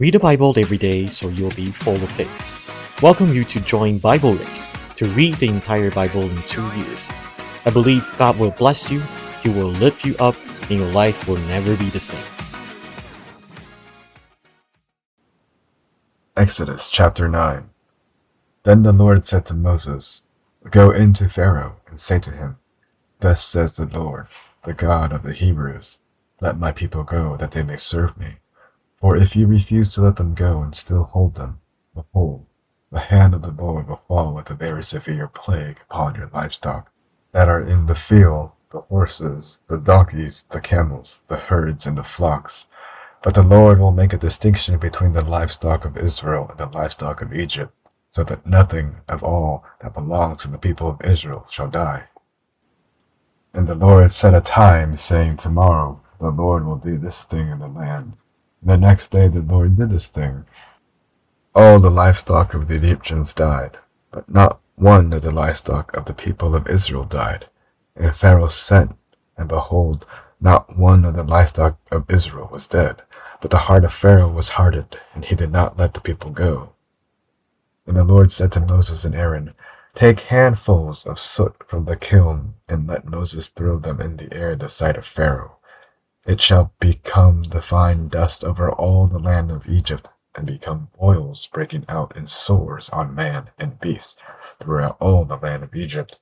Read the Bible every day so you'll be full of faith. Welcome you to join Bible Race to read the entire Bible in two years. I believe God will bless you, He will lift you up, and your life will never be the same. Exodus chapter 9 Then the Lord said to Moses, Go in to Pharaoh and say to him, Thus says the Lord, the God of the Hebrews, Let my people go, that they may serve me. For if you refuse to let them go and still hold them, behold, the hand of the Lord will fall with a very severe plague upon your livestock that are in the field, the horses, the donkeys, the camels, the herds, and the flocks. But the Lord will make a distinction between the livestock of Israel and the livestock of Egypt, so that nothing of all that belongs to the people of Israel shall die. And the Lord set a time, saying, Tomorrow the Lord will do this thing in the land the next day the Lord did this thing. All the livestock of the Egyptians died, but not one of the livestock of the people of Israel died. And Pharaoh sent, and behold, not one of the livestock of Israel was dead. But the heart of Pharaoh was hardened, and he did not let the people go. And the Lord said to Moses and Aaron, Take handfuls of soot from the kiln, and let Moses throw them in the air in the sight of Pharaoh. It shall become the fine dust over all the land of Egypt, and become boils breaking out in sores on man and beast throughout all the land of Egypt.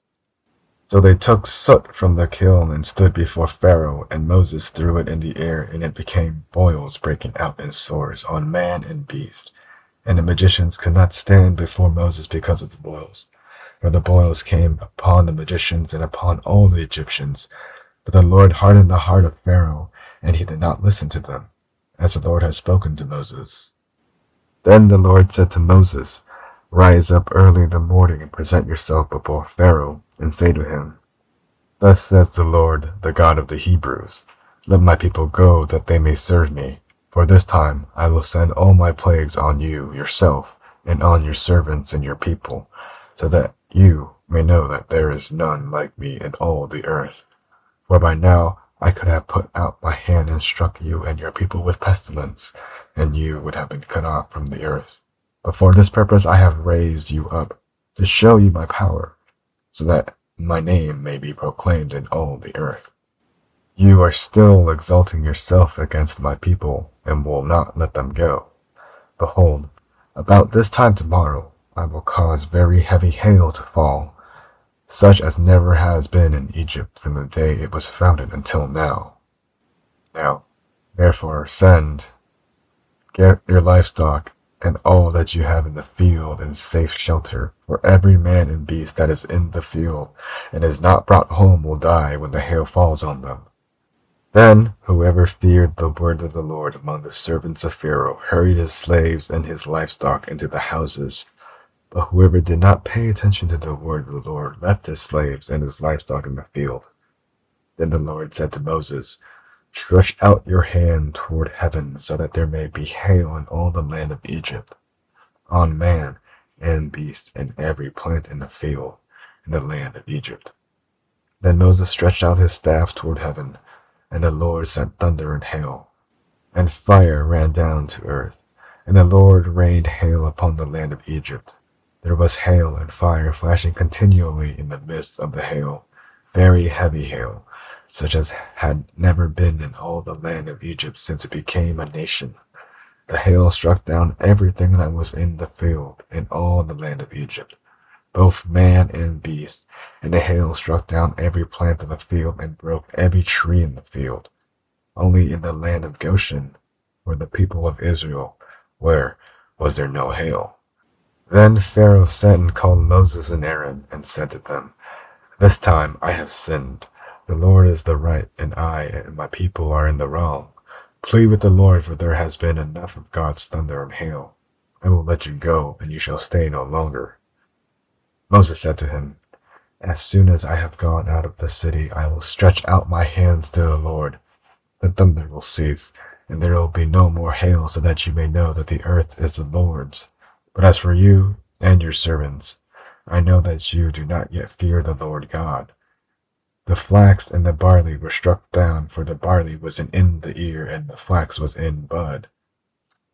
So they took soot from the kiln and stood before Pharaoh, and Moses threw it in the air, and it became boils breaking out in sores on man and beast. And the magicians could not stand before Moses because of the boils. For the boils came upon the magicians and upon all the Egyptians. But the Lord hardened the heart of Pharaoh, and he did not listen to them, as the Lord had spoken to Moses. Then the Lord said to Moses, Rise up early in the morning and present yourself before Pharaoh, and say to him, Thus says the Lord, the God of the Hebrews, Let my people go, that they may serve me. For this time I will send all my plagues on you yourself, and on your servants and your people, so that you may know that there is none like me in all the earth. For by now I could have put out my hand and struck you and your people with pestilence, and you would have been cut off from the earth. But for this purpose I have raised you up, to show you my power, so that my name may be proclaimed in all the earth. You are still exalting yourself against my people, and will not let them go. Behold, about this time tomorrow I will cause very heavy hail to fall, such as never has been in Egypt from the day it was founded until now. Now, therefore, send, get your livestock, and all that you have in the field in safe shelter, for every man and beast that is in the field and is not brought home will die when the hail falls on them. Then whoever feared the word of the Lord among the servants of Pharaoh hurried his slaves and his livestock into the houses but whoever did not pay attention to the word of the Lord left his slaves and his livestock in the field. Then the Lord said to Moses, Stretch out your hand toward heaven, so that there may be hail in all the land of Egypt, on man and beast and every plant in the field in the land of Egypt. Then Moses stretched out his staff toward heaven, and the Lord sent thunder and hail, and fire ran down to earth, and the Lord rained hail upon the land of Egypt. There was hail and fire flashing continually in the midst of the hail, very heavy hail, such as had never been in all the land of Egypt since it became a nation. The hail struck down everything that was in the field in all the land of Egypt, both man and beast, and the hail struck down every plant of the field and broke every tree in the field. Only in the land of Goshen, where the people of Israel, where was there no hail. Then Pharaoh sent and called Moses and Aaron, and said to them, This time I have sinned. The Lord is the right, and I and my people are in the wrong. Plead with the Lord, for there has been enough of God's thunder and hail. I will let you go, and you shall stay no longer. Moses said to him, As soon as I have gone out of the city, I will stretch out my hands to the Lord. The thunder will cease, and there will be no more hail, so that you may know that the earth is the Lord's but as for you and your servants, I know that you do not yet fear the Lord God. The flax and the barley were struck down, for the barley was in the ear, and the flax was in bud.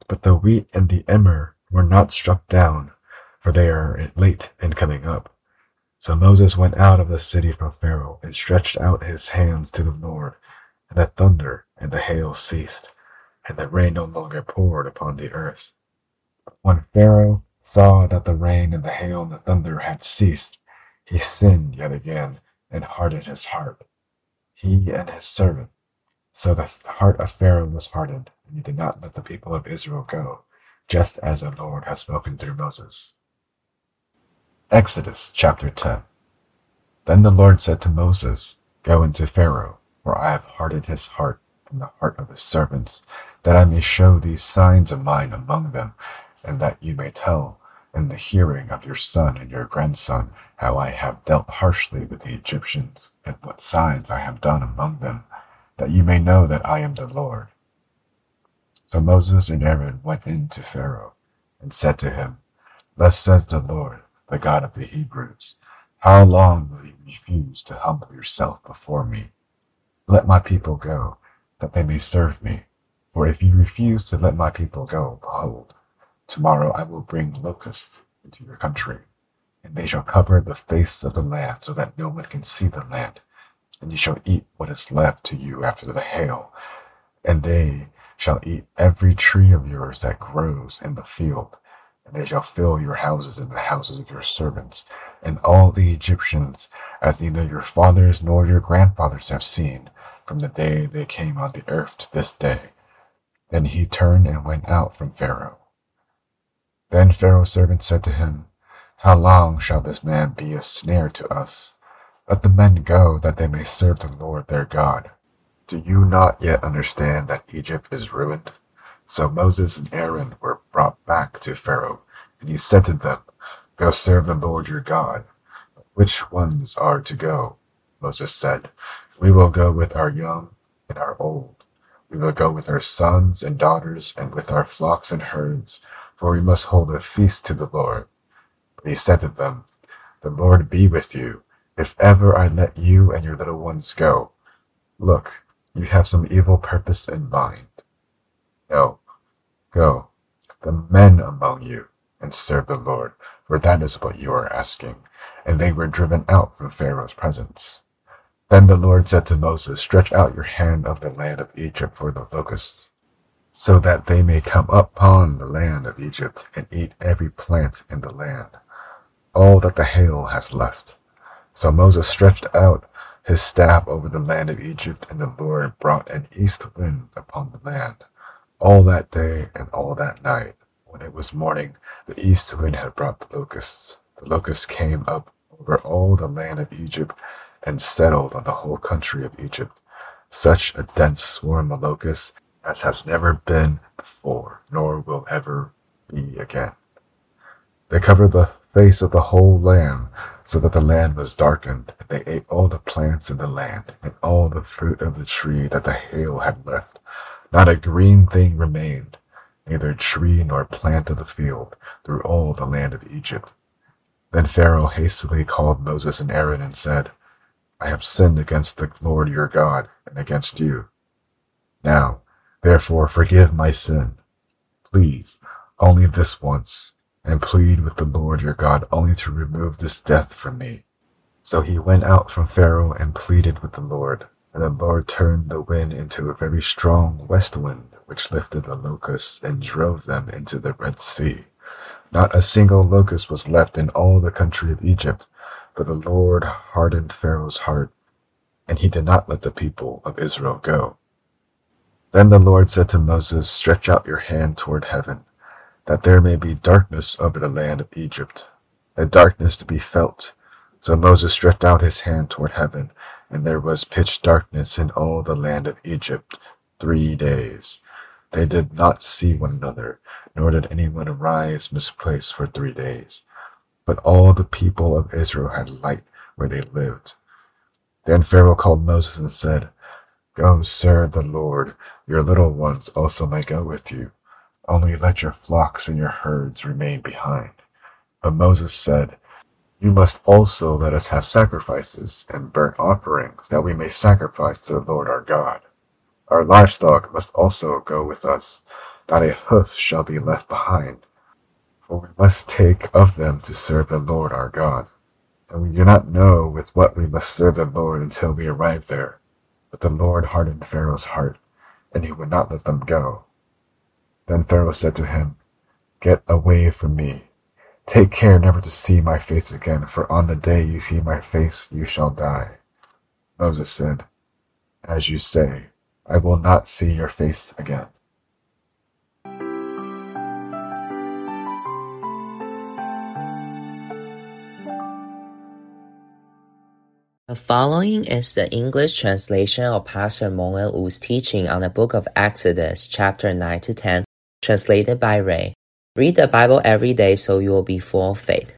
But the wheat and the emmer were not struck down, for they are late in coming up. So Moses went out of the city from Pharaoh and stretched out his hands to the Lord, and the thunder and the hail ceased, and the rain no longer poured upon the earth. When Pharaoh saw that the rain and the hail and the thunder had ceased, he sinned yet again and hardened his heart, he and his servant. So the heart of Pharaoh was hardened, and he did not let the people of Israel go, just as the Lord had spoken through Moses. Exodus chapter 10 Then the Lord said to Moses, Go into Pharaoh, for I have hardened his heart and the heart of his servants, that I may show these signs of mine among them, and that you may tell in the hearing of your son and your grandson how I have dealt harshly with the Egyptians, and what signs I have done among them, that you may know that I am the Lord. So Moses and Aaron went in to Pharaoh, and said to him, Thus says the Lord, the God of the Hebrews, How long will you refuse to humble yourself before me? Let my people go, that they may serve me. For if you refuse to let my people go, behold, tomorrow I will bring locusts into your country, and they shall cover the face of the land, so that no one can see the land. And you shall eat what is left to you after the hail, and they shall eat every tree of yours that grows in the field, and they shall fill your houses and the houses of your servants, and all the Egyptians, as neither your fathers nor your grandfathers have seen, from the day they came on the earth to this day. Then he turned and went out from Pharaoh. Then Pharaoh's servant said to him, How long shall this man be a snare to us? Let the men go, that they may serve the Lord their God. Do you not yet understand that Egypt is ruined? So Moses and Aaron were brought back to Pharaoh, and he said to them, Go serve the Lord your God. Which ones are to go? Moses said, We will go with our young and our old. We will go with our sons and daughters and with our flocks and herds, for we must hold a feast to the Lord. But he said to them, The Lord be with you, if ever I let you and your little ones go. Look, you have some evil purpose in mind. No, go, the men among you, and serve the Lord, for that is what you are asking. And they were driven out from Pharaoh's presence. Then the Lord said to Moses, Stretch out your hand of the land of Egypt for the locusts, so that they may come upon the land of Egypt and eat every plant in the land, all that the hail has left. So Moses stretched out his staff over the land of Egypt, and the Lord brought an east wind upon the land all that day and all that night. When it was morning, the east wind had brought the locusts. The locusts came up over all the land of Egypt and settled on the whole country of Egypt, such a dense swarm of locusts as has never been before, nor will ever be again. They covered the face of the whole land, so that the land was darkened, and they ate all the plants in the land, and all the fruit of the tree that the hail had left. Not a green thing remained, neither tree nor plant of the field, through all the land of Egypt. Then Pharaoh hastily called Moses and Aaron and said, I have sinned against the Lord your God, and against you. Now, therefore, forgive my sin. Please, only this once and plead with the Lord your God only to remove this death from me. So he went out from Pharaoh and pleaded with the Lord. And the Lord turned the wind into a very strong west wind, which lifted the locusts and drove them into the Red Sea. Not a single locust was left in all the country of Egypt, but the Lord hardened Pharaoh's heart, and he did not let the people of Israel go. Then the Lord said to Moses, Stretch out your hand toward heaven that there may be darkness over the land of Egypt, a darkness to be felt. So Moses stretched out his hand toward heaven, and there was pitch darkness in all the land of Egypt three days. They did not see one another, nor did anyone arise misplaced for three days. But all the people of Israel had light where they lived. Then Pharaoh called Moses and said, Oh, go serve the Lord, your little ones also may go with you. Only let your flocks and your herds remain behind. But Moses said, You must also let us have sacrifices and burnt offerings, that we may sacrifice to the Lord our God. Our livestock must also go with us, not a hoof shall be left behind. For we must take of them to serve the Lord our God. And we do not know with what we must serve the Lord until we arrive there. But the Lord hardened Pharaoh's heart, and he would not let them go. Then Pharaoh said to him, Get away from me. Take care never to see my face again, for on the day you see my face you shall die. Moses said, As you say, I will not see your face again. The following is the English translation of Pastor Meng Wu's teaching on the book of Exodus, chapter 9 to 10, translated by Ray. Read the Bible every day so you will be full of faith.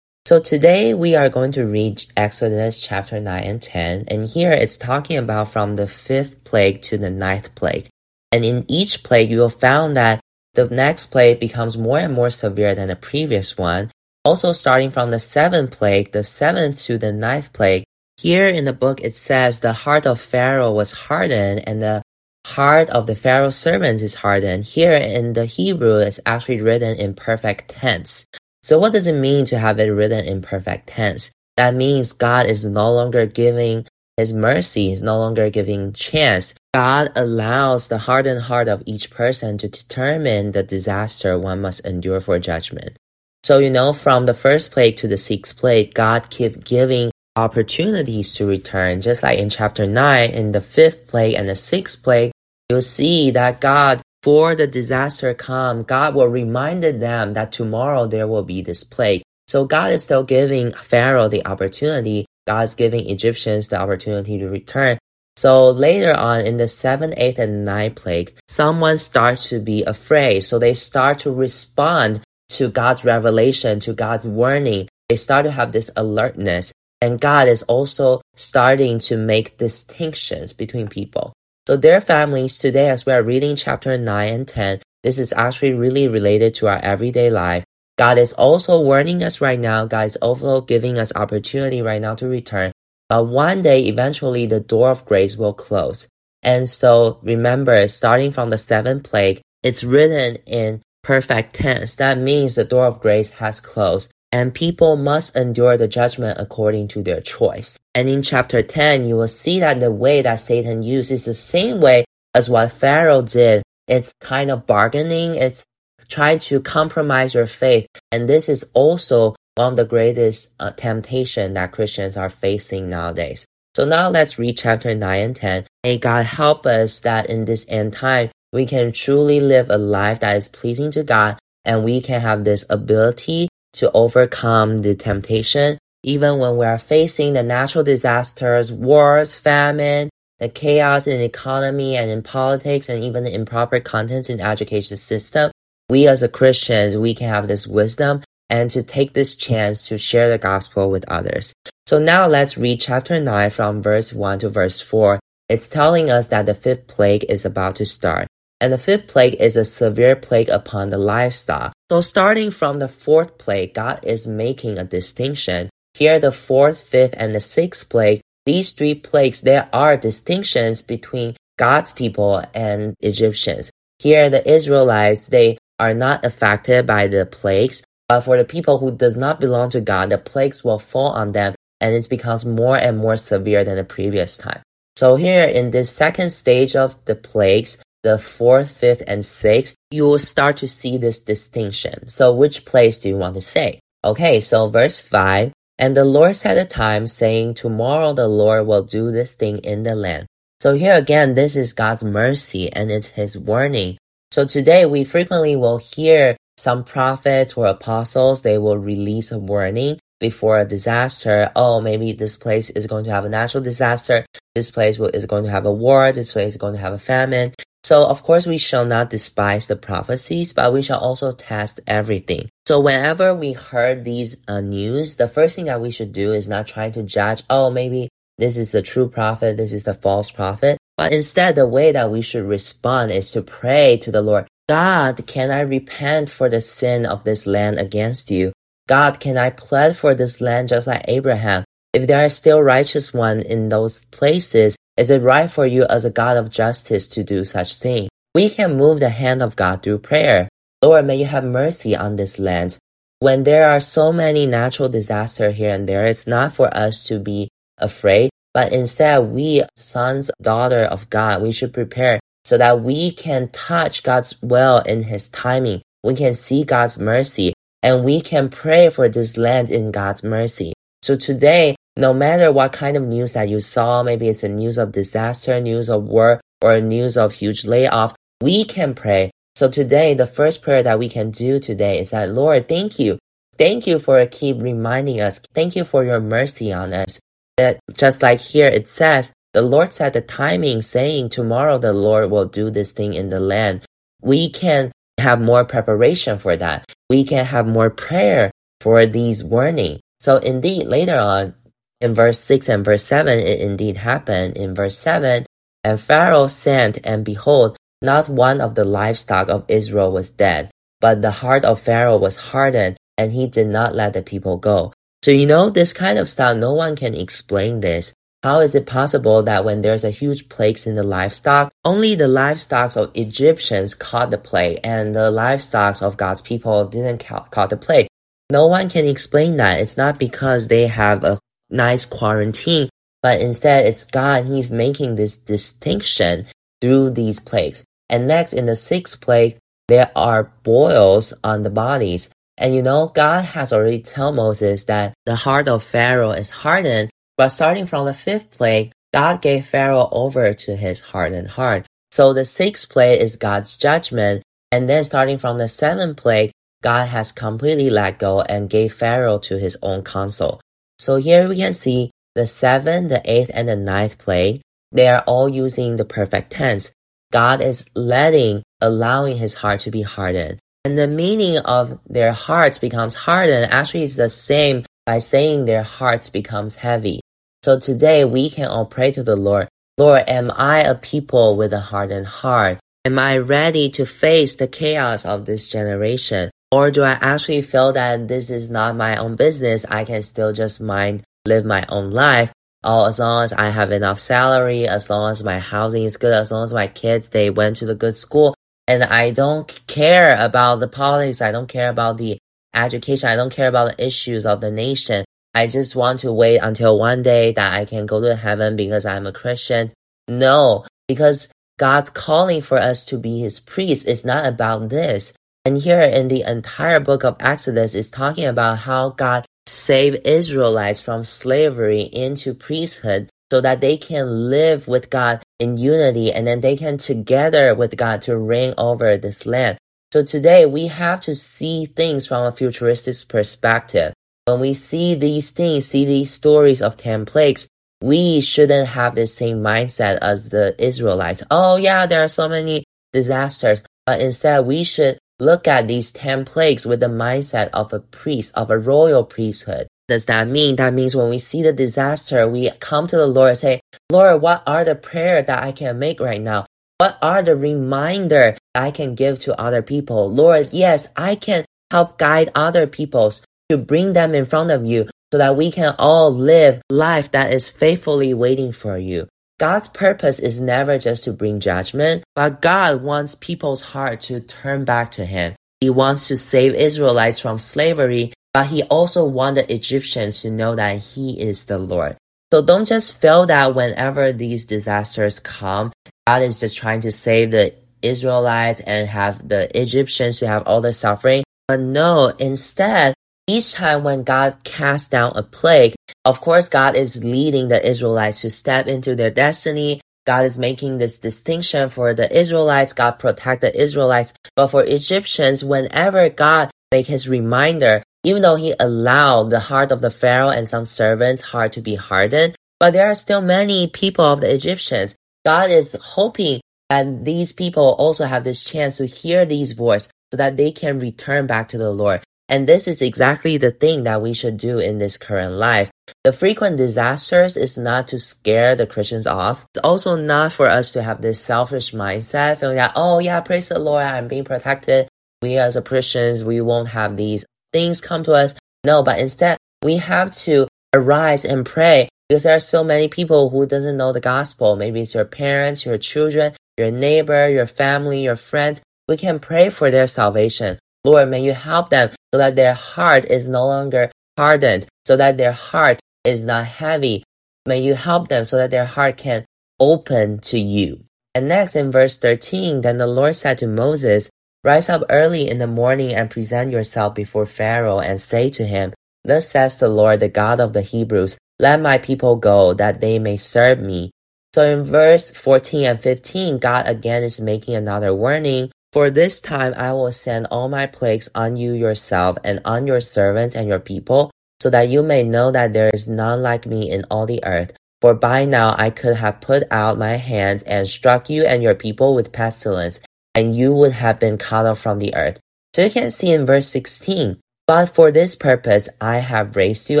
So today we are going to read Exodus chapter 9 and 10, and here it's talking about from the fifth plague to the ninth plague. And in each plague, you will find that the next plague becomes more and more severe than the previous one. Also starting from the seventh plague, the seventh to the ninth plague, here in the book, it says the heart of Pharaoh was hardened and the heart of the Pharaoh's servants is hardened. Here in the Hebrew, it's actually written in perfect tense. So what does it mean to have it written in perfect tense? That means God is no longer giving his mercy, is no longer giving chance. God allows the hardened heart of each person to determine the disaster one must endure for judgment. So, you know, from the first plague to the sixth plague, God kept giving opportunities to return. Just like in chapter 9, in the fifth plague and the sixth plague, you'll see that God, for the disaster come, God will remind them that tomorrow there will be this plague. So God is still giving Pharaoh the opportunity. God's giving Egyptians the opportunity to return. So later on in the seventh, eighth, and ninth plague, someone starts to be afraid. So they start to respond to God's revelation, to God's warning. They start to have this alertness. And God is also starting to make distinctions between people. So their families today, as we are reading chapter 9 and 10, this is actually really related to our everyday life. God is also warning us right now. God is also giving us opportunity right now to return. But one day, eventually, the door of grace will close. And so remember, starting from the seventh plague, it's written in perfect tense. That means the door of grace has closed and people must endure the judgment according to their choice. And in chapter 10, you will see that the way that Satan uses is the same way as what Pharaoh did. It's kind of bargaining. It's trying to compromise your faith. And this is also one of the greatest uh, temptation that Christians are facing nowadays. So now let's read chapter 9 and 10. May God help us that in this end time, we can truly live a life that is pleasing to God and we can have this ability to overcome the temptation, even when we are facing the natural disasters, wars, famine, the chaos in the economy and in politics, and even the improper contents in the education system. We as a Christians, we can have this wisdom and to take this chance to share the gospel with others. So now let's read chapter 9 from verse 1 to verse 4. It's telling us that the fifth plague is about to start. And the fifth plague is a severe plague upon the livestock. So starting from the fourth plague, God is making a distinction. Here, the fourth, fifth, and the sixth plague, these three plagues, there are distinctions between God's people and Egyptians. Here, the Israelites, they are not affected by the plagues, but for the people who does not belong to God, the plagues will fall on them and it becomes more and more severe than the previous time. So here in this second stage of the plagues, the fourth, fifth, and sixth, you will start to see this distinction. So which place do you want to say? Okay, so verse 5, and the Lord set a time saying, tomorrow the Lord will do this thing in the land. So here again, this is God's mercy and it's his warning. So today we frequently will hear some prophets or apostles, they will release a warning before a disaster. Oh, maybe this place is going to have a natural disaster. This place is going to have a war. This place is going to have a famine. So of course we shall not despise the prophecies, but we shall also test everything. So whenever we heard these uh, news, the first thing that we should do is not try to judge, oh, maybe this is the true prophet, this is the false prophet. But instead, the way that we should respond is to pray to the Lord. God, can I repent for the sin of this land against you? God, can I plead for this land just like Abraham? If there are still righteous one in those places, is it right for you as a God of justice to do such thing? we can move the hand of God through prayer. Lord, may you have mercy on this land. When there are so many natural disasters here and there, it's not for us to be afraid, but instead we, sons, daughter of God, we should prepare so that we can touch God's will in His timing. We can see God's mercy and we can pray for this land in God's mercy. So today, no matter what kind of news that you saw, maybe it's a news of disaster, news of war, or news of huge layoff, we can pray. So today, the first prayer that we can do today is that, Lord, thank you. Thank you for keep reminding us. Thank you for your mercy on us. That just like here it says, the Lord said the timing saying tomorrow the Lord will do this thing in the land. We can have more preparation for that. We can have more prayer for these warning. So indeed, later on, in verse 6 and verse 7, it indeed happened. In verse 7, and Pharaoh sent, and behold, not one of the livestock of Israel was dead, but the heart of Pharaoh was hardened, and he did not let the people go. So you know, this kind of stuff, no one can explain this. How is it possible that when there's a huge plague in the livestock, only the livestock of Egyptians caught the plague and the livestock of God's people didn't caught the plague? No one can explain that. It's not because they have a nice quarantine, but instead it's God. He's making this distinction through these plagues. And next, in the sixth plague, there are boils on the bodies. And you know, God has already told Moses that the heart of Pharaoh is hardened. But starting from the fifth plague, God gave Pharaoh over to his hardened heart. So the sixth plague is God's judgment. And then starting from the seventh plague, God has completely let go and gave Pharaoh to his own counsel. So here we can see the seventh, the eighth, and the ninth plague. They are all using the perfect tense. God is letting, allowing his heart to be hardened. And the meaning of their hearts becomes hardened actually is the same by saying their hearts becomes heavy. So today we can all pray to the Lord. Lord, am I a people with a hardened heart? Am I ready to face the chaos of this generation? Or do I actually feel that this is not my own business? I can still just mind live my own life. Oh, as long as I have enough salary, as long as my housing is good, as long as my kids, they went to the good school, and I don't care about the politics, I don't care about the education, I don't care about the issues of the nation. I just want to wait until one day that I can go to heaven because I'm a Christian. No, because God's calling for us to be his priest is not about this. And here in the entire book of Exodus is talking about how God saved Israelites from slavery into priesthood so that they can live with God in unity and then they can together with God to reign over this land. So today we have to see things from a futuristic perspective. When we see these things, see these stories of 10 plagues, we shouldn't have the same mindset as the Israelites. Oh yeah, there are so many disasters, but instead we should look at these 10 plagues with the mindset of a priest, of a royal priesthood. Does that mean? That means when we see the disaster, we come to the Lord and say, Lord, what are the prayer that I can make right now? What are the reminder I can give to other people? Lord, yes, I can help guide other peoples to bring them in front of you so that we can all live life that is faithfully waiting for you. God's purpose is never just to bring judgment, but God wants people's heart to turn back to Him. He wants to save Israelites from slavery, but He also wants the Egyptians to know that He is the Lord. So don't just feel that whenever these disasters come, God is just trying to save the Israelites and have the Egyptians to have all the suffering. But no, instead, each time when God casts down a plague, of course, God is leading the Israelites to step into their destiny. God is making this distinction for the Israelites. God protect the Israelites. But for Egyptians, whenever God make his reminder, even though he allowed the heart of the Pharaoh and some servants' heart to be hardened, but there are still many people of the Egyptians. God is hoping that these people also have this chance to hear these voices so that they can return back to the Lord. And this is exactly the thing that we should do in this current life. The frequent disasters is not to scare the Christians off. It's also not for us to have this selfish mindset, feeling that, oh yeah, praise the Lord, I'm being protected. We as a Christians, we won't have these things come to us. No, but instead, we have to arise and pray because there are so many people who doesn't know the gospel. Maybe it's your parents, your children. your neighbor, your family, your friends. We can pray for their salvation. Lord, may you help them so that their heart is no longer hardened, so that their heart is not heavy. May you help them so that their heart can open to you. And next in verse 13, then the Lord said to Moses, Rise up early in the morning and present yourself before Pharaoh and say to him, Thus says the Lord, the God of the Hebrews, Let my people go, that they may serve me. So in verse 14 and 15, God again is making another warning. For this time I will send all my plagues on you yourself and on your servants and your people, so that you may know that there is none like me in all the earth. For by now I could have put out my hand and struck you and your people with pestilence, and you would have been cut off from the earth. So you can see in verse 16, But for this purpose I have raised you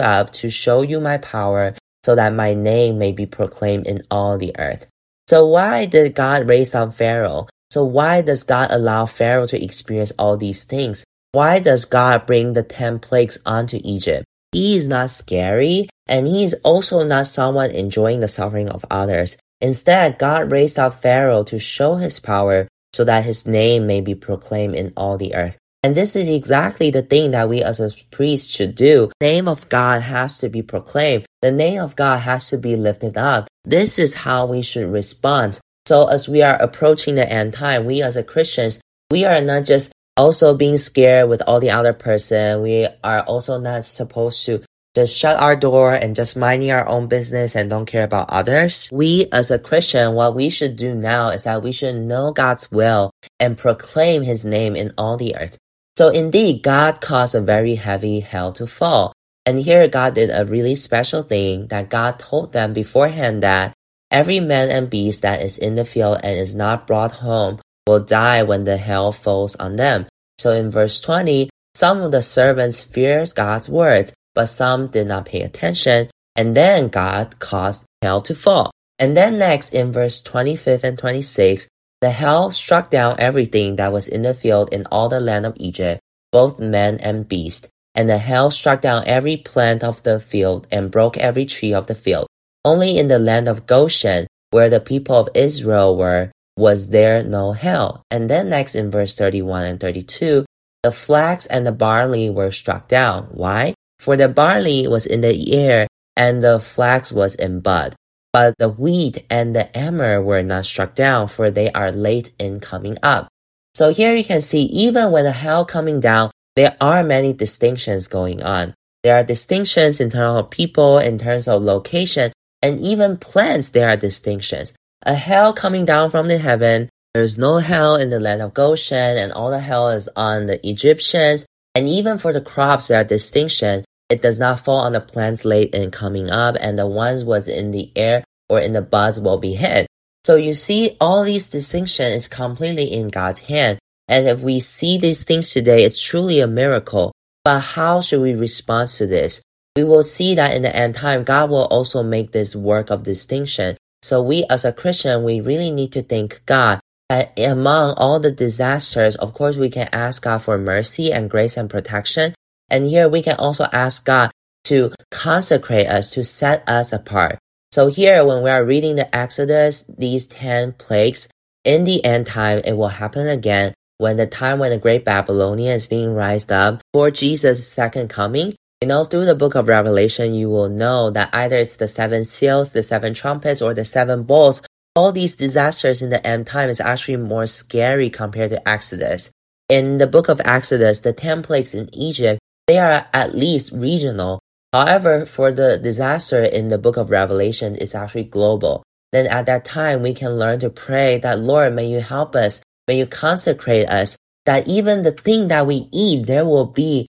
up to show you my power, so that my name may be proclaimed in all the earth. So why did God raise up Pharaoh? So why does God allow Pharaoh to experience all these things? Why does God bring the ten plagues onto Egypt? He is not scary, and he is also not someone enjoying the suffering of others. Instead, God raised up Pharaoh to show his power so that his name may be proclaimed in all the earth. And this is exactly the thing that we as a priest should do. The name of God has to be proclaimed. The name of God has to be lifted up. This is how we should respond. So as we are approaching the end time, we as a Christians, we are not just also being scared with all the other person. We are also not supposed to just shut our door and just minding our own business and don't care about others. We as a Christian, what we should do now is that we should know God's will and proclaim his name in all the earth. So indeed, God caused a very heavy hail to fall. And here God did a really special thing that God told them beforehand that every man and beast that is in the field and is not brought home will die when the hail falls on them. So in verse 20, some of the servants feared God's words, but some did not pay attention, and then God caused hail to fall. And then next in verse 25 and 26, the hail struck down everything that was in the field in all the land of Egypt, both men and beast. And the hail struck down every plant of the field and broke every tree of the field. Only in the land of Goshen, where the people of Israel were, was there no hail? And then next in verse 31 and 32, the flax and the barley were struck down. Why? For the barley was in the ear and the flax was in bud. But the wheat and the emmer were not struck down, for they are late in coming up. So here you can see even when the hail coming down, there are many distinctions going on. There are distinctions in terms of people, in terms of location, and even plants, there are distinctions a hail coming down from the heaven. There's no hail in the land of Goshen, and all the hail is on the Egyptians. And even for the crops, there are distinction. It does not fall on the plants late in coming up, and the ones was in the air or in the buds will be hid. So you see, all these distinctions is completely in God's hand. And if we see these things today, it's truly a miracle. But how should we respond to this? We will see that in the end time, God will also make this work of distinction. So we as a Christian, we really need to thank God that among all the disasters, of course, we can ask God for mercy and grace and protection. And here we can also ask God to consecrate us, to set us apart. So here, when we are reading the Exodus, these 10 plagues, in the end time, it will happen again when the time when the great Babylonian is being raised up for Jesus' second coming. You know, through the book of Revelation, you will know that either it's the seven seals, the seven trumpets, or the seven bowls. All these disasters in the end time is actually more scary compared to Exodus. In the book of Exodus, the ten plagues in Egypt, they are at least regional. However, for the disaster in the book of Revelation, it's actually global. Then at that time, we can learn to pray that, Lord, may you help us, may you consecrate us, that even the thing that we eat, there will be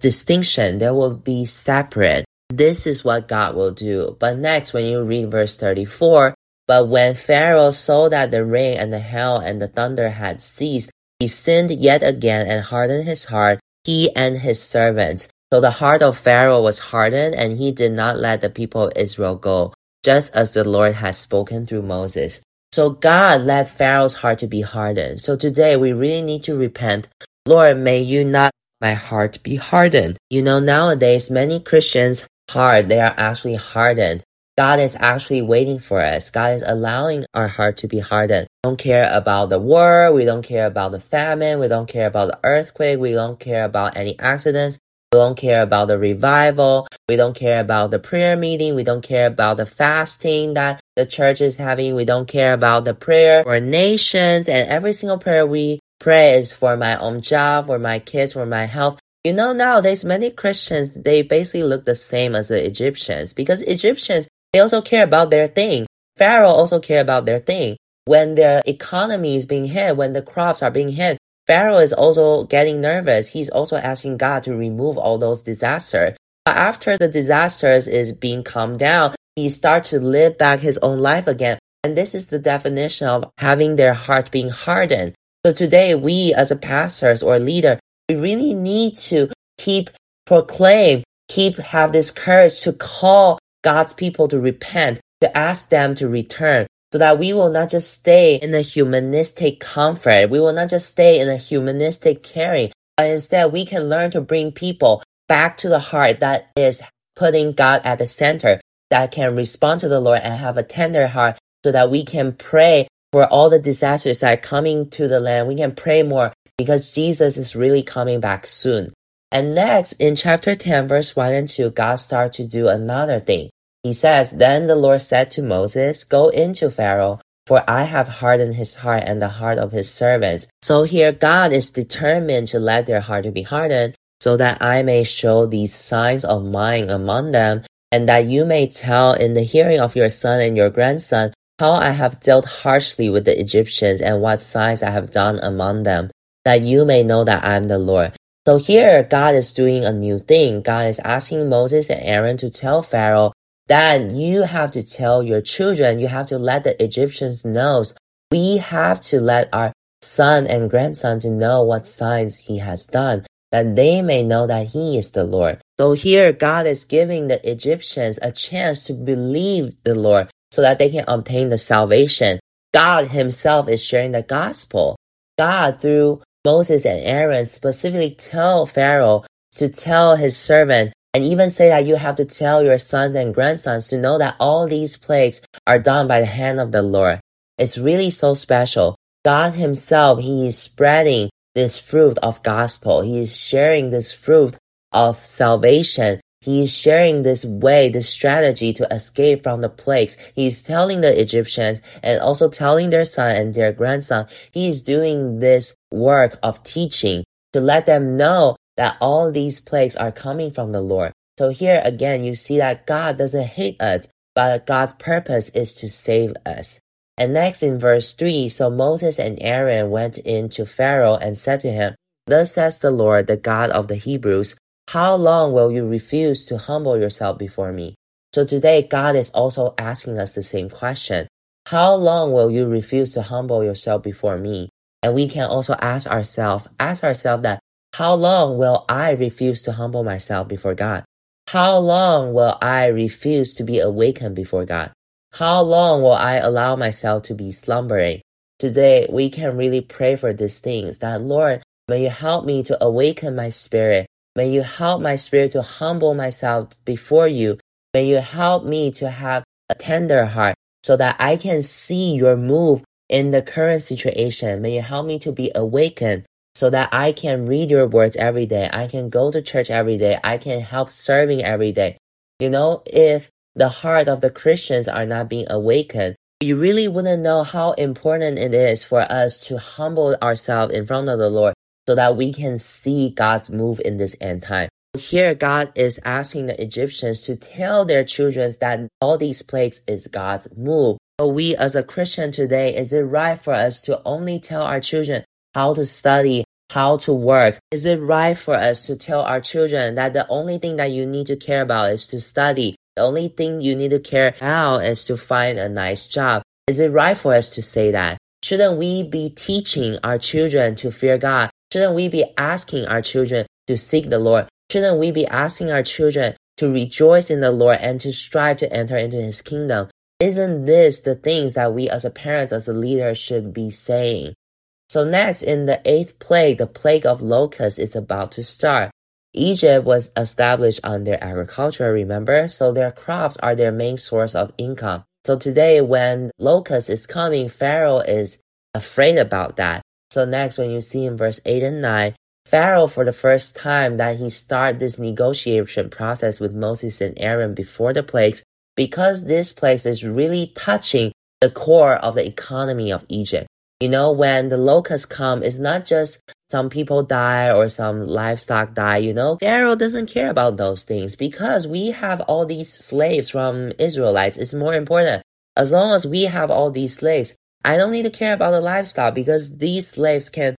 distinction. There will be separate. This is what God will do. But next, when you read verse 34, but when Pharaoh saw that the rain and the hail and the thunder had ceased, he sinned yet again and hardened his heart, he and his servants. So the heart of Pharaoh was hardened and he did not let the people of Israel go, just as the Lord had spoken through Moses. So God led Pharaoh's heart to be hardened. So today we really need to repent. Lord, may you not my heart be hardened. You know, nowadays many Christians heart, they are actually hardened. God is actually waiting for us. God is allowing our heart to be hardened. We don't care about the war. We don't care about the famine. We don't care about the earthquake. We don't care about any accidents. We don't care about the revival. We don't care about the prayer meeting. We don't care about the fasting that the church is having. We don't care about the prayer for nations and every single prayer we pray is for my own job, for my kids, for my health. You know, nowadays many Christians, they basically look the same as the Egyptians because Egyptians, they also care about their thing. Pharaoh also care about their thing. When the economy is being hit, when the crops are being hit, Pharaoh is also getting nervous. He's also asking God to remove all those disasters. But after the disasters is being calmed down, he starts to live back his own life again. And this is the definition of having their heart being hardened. So today, we as a pastors or leader, we really need to keep proclaim, keep have this courage to call God's people to repent, to ask them to return, so that we will not just stay in a humanistic comfort. We will not just stay in a humanistic caring, but instead we can learn to bring people back to the heart that is putting God at the center, that can respond to the Lord and have a tender heart so that we can pray for all the disasters that are coming to the land. We can pray more because Jesus is really coming back soon. And next, in chapter 10, verse 1 and 2, God starts to do another thing. He says, Then the Lord said to Moses, Go into Pharaoh, for I have hardened his heart and the heart of his servants. So here God is determined to let their heart to be hardened, so that I may show these signs of mine among them, and that you may tell in the hearing of your son and your grandson how I have dealt harshly with the Egyptians and what signs I have done among them, that you may know that I am the Lord. So here God is doing a new thing. God is asking Moses and Aaron to tell Pharaoh that you have to tell your children, you have to let the Egyptians know. We have to let our son and grandson to know what signs he has done, that they may know that he is the Lord. So here God is giving the Egyptians a chance to believe the Lord so that they can obtain the salvation. God himself is sharing the gospel. God through Moses and Aaron specifically tell Pharaoh to tell his servant and even say that you have to tell your sons and grandsons to know that all these plagues are done by the hand of the Lord. It's really so special. God himself, he is spreading this fruit of gospel. He is sharing this fruit of salvation. He is sharing this way, this strategy to escape from the plagues. He is telling the Egyptians and also telling their son and their grandson. He is doing this work of teaching to let them know that all these plagues are coming from the Lord. So here again, you see that God doesn't hate us, but God's purpose is to save us. And next in verse 3, so Moses and Aaron went in to Pharaoh and said to him, Thus says the Lord, the God of the Hebrews, How long will you refuse to humble yourself before me? So today, God is also asking us the same question. How long will you refuse to humble yourself before me? And we can also ask ourselves, ask ourselves that how long will I refuse to humble myself before God? How long will I refuse to be awakened before God? How long will I allow myself to be slumbering? Today, we can really pray for these things that Lord, may you help me to awaken my spirit. May you help my spirit to humble myself before you. May you help me to have a tender heart so that I can see your move in the current situation. May you help me to be awakened so that I can read your words every day. I can go to church every day. I can help serving every day. You know, if the heart of the Christians are not being awakened, you really wouldn't know how important it is for us to humble ourselves in front of the Lord so that we can see God's move in this end time. Here, God is asking the Egyptians to tell their children that all these plagues is God's move. But we as a Christian today, is it right for us to only tell our children how to study, how to work. Is it right for us to tell our children that the only thing that you need to care about is to study? The only thing you need to care about is to find a nice job. Is it right for us to say that? Shouldn't we be teaching our children to fear God? Shouldn't we be asking our children to seek the Lord? Shouldn't we be asking our children to rejoice in the Lord and to strive to enter into his kingdom? Isn't this the things that we as a parents, as a leader should be saying? So next, in the eighth plague, the plague of locusts is about to start. Egypt was established on their agriculture, remember? So their crops are their main source of income. So today when locust is coming, Pharaoh is afraid about that. So next, when you see in verse 8 and 9, Pharaoh, for the first time that he start this negotiation process with Moses and Aaron before the plagues, because this plague is really touching the core of the economy of Egypt. You know, when the locusts come, it's not just some people die or some livestock die, you know. Pharaoh doesn't care about those things because we have all these slaves from Israelites. It's more important. As long as we have all these slaves, I don't need to care about the livestock because these slaves can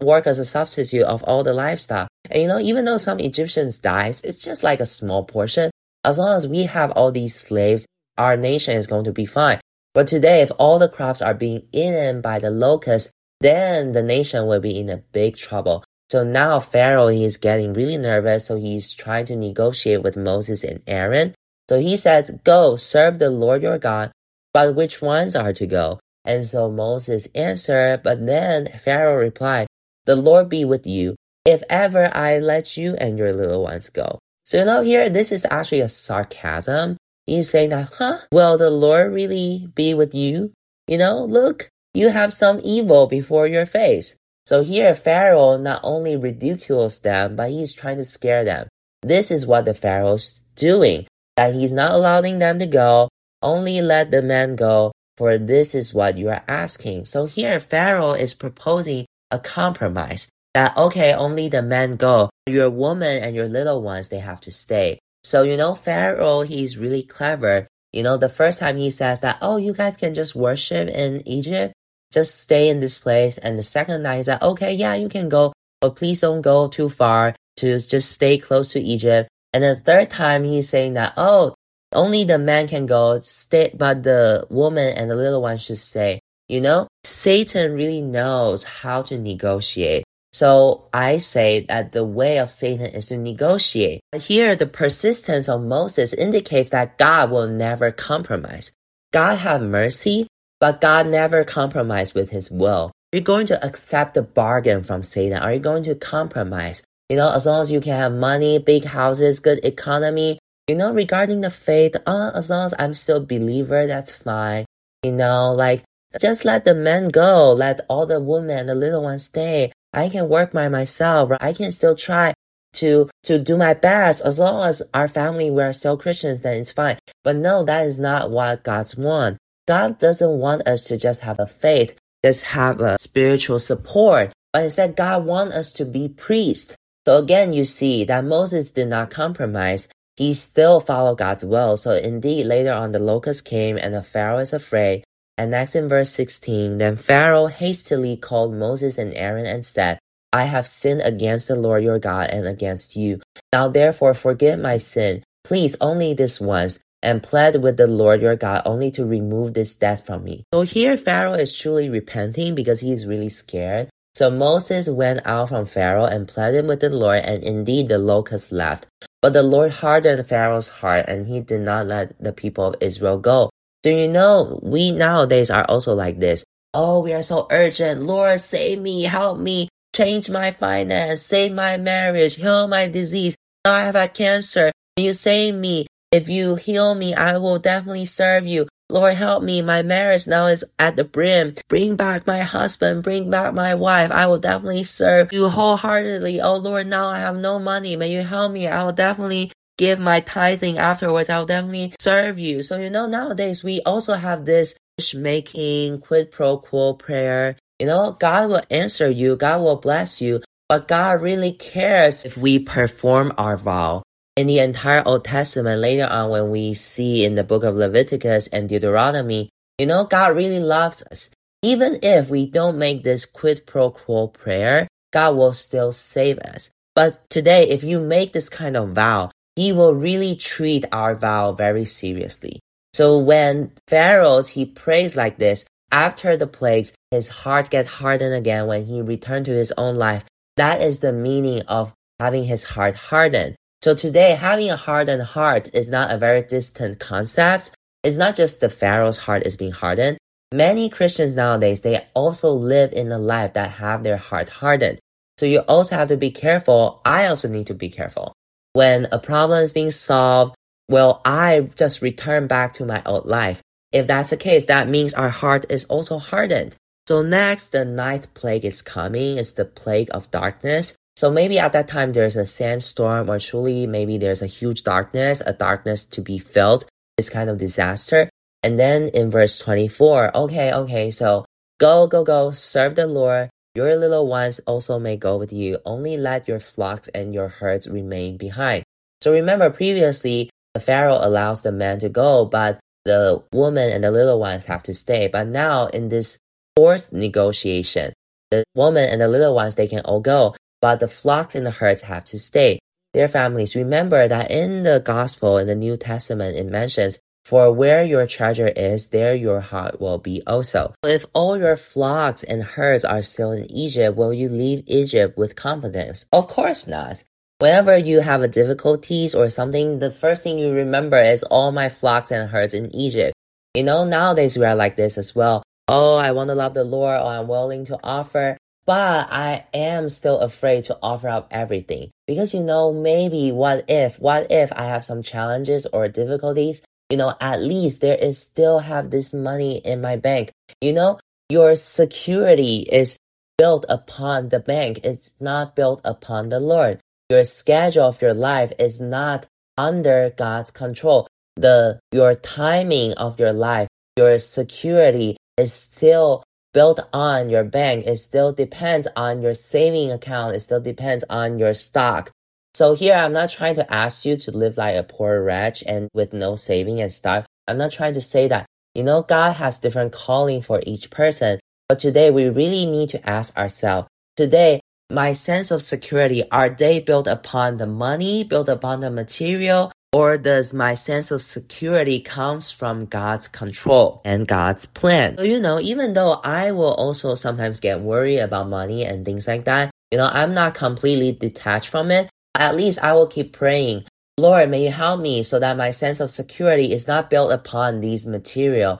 work as a substitute of all the livestock. And you know, even though some Egyptians dies, it's just like a small portion. As long as we have all these slaves, our nation is going to be fine. But today, if all the crops are being eaten by the locusts, then the nation will be in a big trouble. So now Pharaoh is getting really nervous, so he's trying to negotiate with Moses and Aaron. So he says, Go, serve the Lord your God, but which ones are to go? And so Moses answered, but then Pharaoh replied, The Lord be with you, if ever I let you and your little ones go. So you know here, this is actually a sarcasm. He's saying that, huh? Will the Lord really be with you? You know, look, you have some evil before your face. So here Pharaoh not only ridicules them, but he's trying to scare them. This is what the Pharaoh's doing. That he's not allowing them to go, only let the men go for this is what you are asking. So here Pharaoh is proposing a compromise that, okay, only the men go. Your woman and your little ones, they have to stay. So, you know, Pharaoh, he's really clever. You know, the first time he says that, oh, you guys can just worship in Egypt, just stay in this place. And the second night, he's like, okay, yeah, you can go, but please don't go too far to just stay close to Egypt. And the third time, he's saying that, oh, only the man can go, stay, but the woman and the little one should stay. You know, Satan really knows how to negotiate. So I say that the way of Satan is to negotiate. But here, the persistence of Moses indicates that God will never compromise. God have mercy, but God never compromise with his will. Are you going to accept the bargain from Satan? Are you going to compromise? You know, as long as you can have money, big houses, good economy, you know, regarding the faith, uh, as long as I'm still believer, that's fine. You know, like, just let the men go. Let all the women the little ones stay. I can work by myself. I can still try to, to do my best. As long as our family, we are still Christians, then it's fine. But no, that is not what God's want. God doesn't want us to just have a faith, just have a spiritual support. But instead, God wants us to be priests. So again, you see that Moses did not compromise. He still followed God's will. So indeed, later on, the locust came and the Pharaoh is afraid. And next in verse 16, then Pharaoh hastily called Moses and Aaron and said, I have sinned against the Lord your God and against you. Now therefore forgive my sin, please only this once, and pled with the Lord your God only to remove this death from me. So here Pharaoh is truly repenting because he is really scared. So Moses went out from Pharaoh and pleaded with the Lord, and indeed the locusts left. But the Lord hardened Pharaoh's heart, and he did not let the people of Israel go. Do you know, we nowadays are also like this. Oh, we are so urgent. Lord, save me, help me, change my finance, save my marriage, heal my disease. Now I have a cancer. You save me. If you heal me, I will definitely serve you. Lord, help me. My marriage now is at the brim. Bring back my husband. Bring back my wife. I will definitely serve you wholeheartedly. Oh Lord, now I have no money. May you help me. I will definitely give my tithing afterwards. I'll definitely serve you. So, you know, nowadays we also have this making quid pro quo prayer. You know, God will answer you. God will bless you. But God really cares if we perform our vow in the entire Old Testament later on when we see in the book of Leviticus and Deuteronomy, you know, God really loves us. Even if we don't make this quid pro quo prayer, God will still save us. But today, if you make this kind of vow, He will really treat our vow very seriously. So when Pharaohs, he prays like this, after the plagues, his heart get hardened again when he returned to his own life. That is the meaning of having his heart hardened. So today, having a hardened heart is not a very distant concept. It's not just the Pharaoh's heart is being hardened. Many Christians nowadays, they also live in a life that have their heart hardened. So you also have to be careful. I also need to be careful. When a problem is being solved, will I just return back to my old life? If that's the case, that means our heart is also hardened. So next, the ninth plague is coming. It's the plague of darkness. So maybe at that time there's a sandstorm or truly maybe there's a huge darkness, a darkness to be felt, this kind of disaster. And then in verse 24, okay, okay, so go, go, go, serve the Lord. Your little ones also may go with you. Only let your flocks and your herds remain behind. So remember previously, the Pharaoh allows the men to go, but the woman and the little ones have to stay. But now in this fourth negotiation, the woman and the little ones, they can all go but the flocks and the herds have to stay. Their families. Remember that in the Gospel, in the New Testament, it mentions, For where your treasure is, there your heart will be also. If all your flocks and herds are still in Egypt, will you leave Egypt with confidence? Of course not. Whenever you have a difficulties or something, the first thing you remember is all my flocks and herds in Egypt. You know, nowadays we are like this as well. Oh, I want to love the Lord, or I'm willing to offer but I am still afraid to offer up everything because you know, maybe what if, what if I have some challenges or difficulties? You know, at least there is still have this money in my bank. You know, your security is built upon the bank. It's not built upon the Lord. Your schedule of your life is not under God's control. The, your timing of your life, your security is still built on your bank. It still depends on your saving account. It still depends on your stock. So here, I'm not trying to ask you to live like a poor wretch and with no saving and stuff. I'm not trying to say that. You know, God has different calling for each person. But today, we really need to ask ourselves, today, my sense of security, are they built upon the money, built upon the material, or does my sense of security comes from God's control and God's plan? So, you know, even though I will also sometimes get worried about money and things like that, you know, I'm not completely detached from it. At least I will keep praying. Lord, may you help me so that my sense of security is not built upon these material.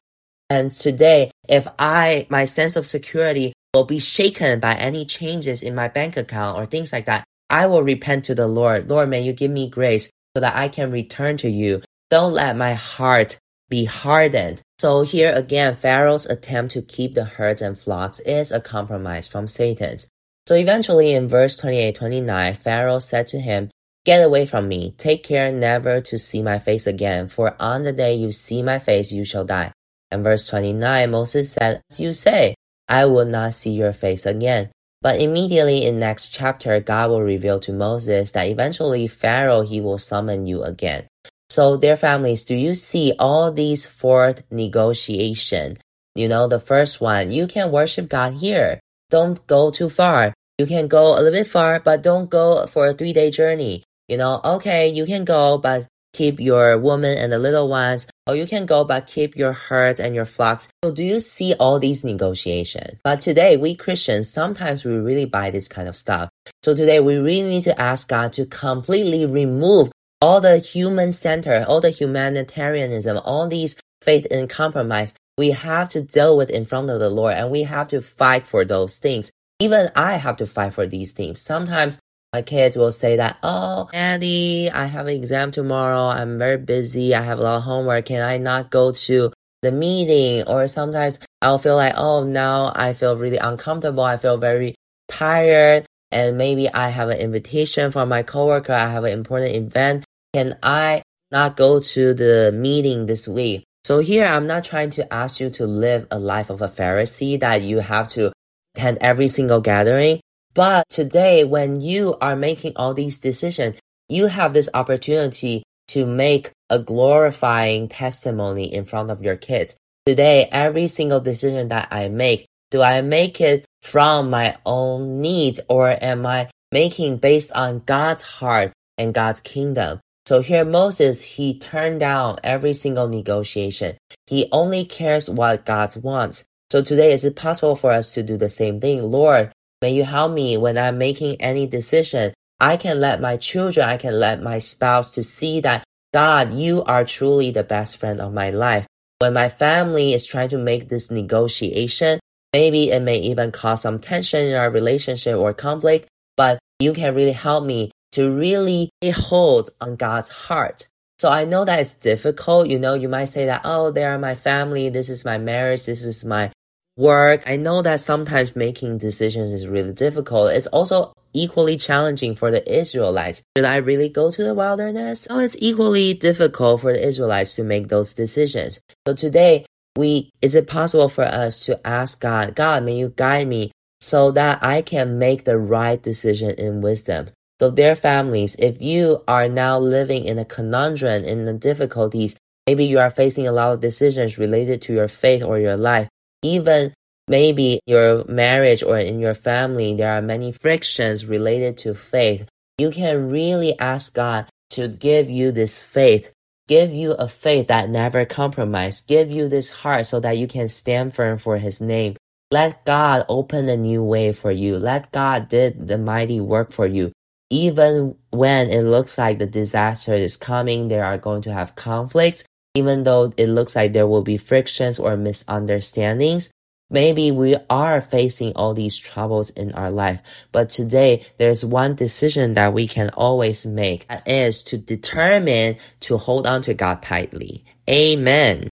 And today, if I, my sense of security will be shaken by any changes in my bank account or things like that, I will repent to the Lord. Lord, may you give me grace so that I can return to you. Don't let my heart be hardened. So here again, Pharaoh's attempt to keep the herds and flocks is a compromise from Satan's. So eventually in verse 28, 29, Pharaoh said to him, Get away from me. Take care never to see my face again, for on the day you see my face, you shall die. And verse 29, Moses said, As you say, I will not see your face again. But immediately in next chapter, God will reveal to Moses that eventually Pharaoh, he will summon you again. So dear families, do you see all these fourth negotiation? You know, the first one, you can worship God here. Don't go too far. You can go a little bit far, but don't go for a three day journey. You know, okay, you can go, but keep your woman and the little ones, or you can go but keep your herds and your flocks. So do you see all these negotiations? But today, we Christians, sometimes we really buy this kind of stuff. So today, we really need to ask God to completely remove all the human center, all the humanitarianism, all these faith in compromise. We have to deal with in front of the Lord and we have to fight for those things. Even I have to fight for these things. Sometimes my kids will say that, oh, Daddy, I have an exam tomorrow. I'm very busy. I have a lot of homework. Can I not go to the meeting? Or sometimes I'll feel like, oh, now I feel really uncomfortable. I feel very tired. And maybe I have an invitation from my coworker. I have an important event. Can I not go to the meeting this week? So here, I'm not trying to ask you to live a life of a Pharisee that you have to attend every single gathering. But today, when you are making all these decisions, you have this opportunity to make a glorifying testimony in front of your kids. Today, every single decision that I make, do I make it from my own needs or am I making based on God's heart and God's kingdom? So here Moses, he turned down every single negotiation. He only cares what God wants. So today, is it possible for us to do the same thing? Lord, May you help me when I'm making any decision. I can let my children, I can let my spouse to see that God, you are truly the best friend of my life. When my family is trying to make this negotiation, maybe it may even cause some tension in our relationship or conflict. but you can really help me to really hold on God's heart. So I know that it's difficult. You know, you might say that, oh, they are my family. This is my marriage. This is my work. I know that sometimes making decisions is really difficult. It's also equally challenging for the Israelites. Should I really go to the wilderness? Oh, it's equally difficult for the Israelites to make those decisions. So today, we, is it possible for us to ask God, God, may you guide me so that I can make the right decision in wisdom? So dear families, if you are now living in a conundrum, in the difficulties, maybe you are facing a lot of decisions related to your faith or your life, even maybe your marriage or in your family, there are many frictions related to faith. You can really ask God to give you this faith, give you a faith that never compromises, give you this heart so that you can stand firm for his name. Let God open a new way for you. Let God did the mighty work for you even when it looks like the disaster is coming, there are going to have conflicts, even though it looks like there will be frictions or misunderstandings. Maybe we are facing all these troubles in our life, but today there's one decision that we can always make. That is to determine to hold on to God tightly. Amen.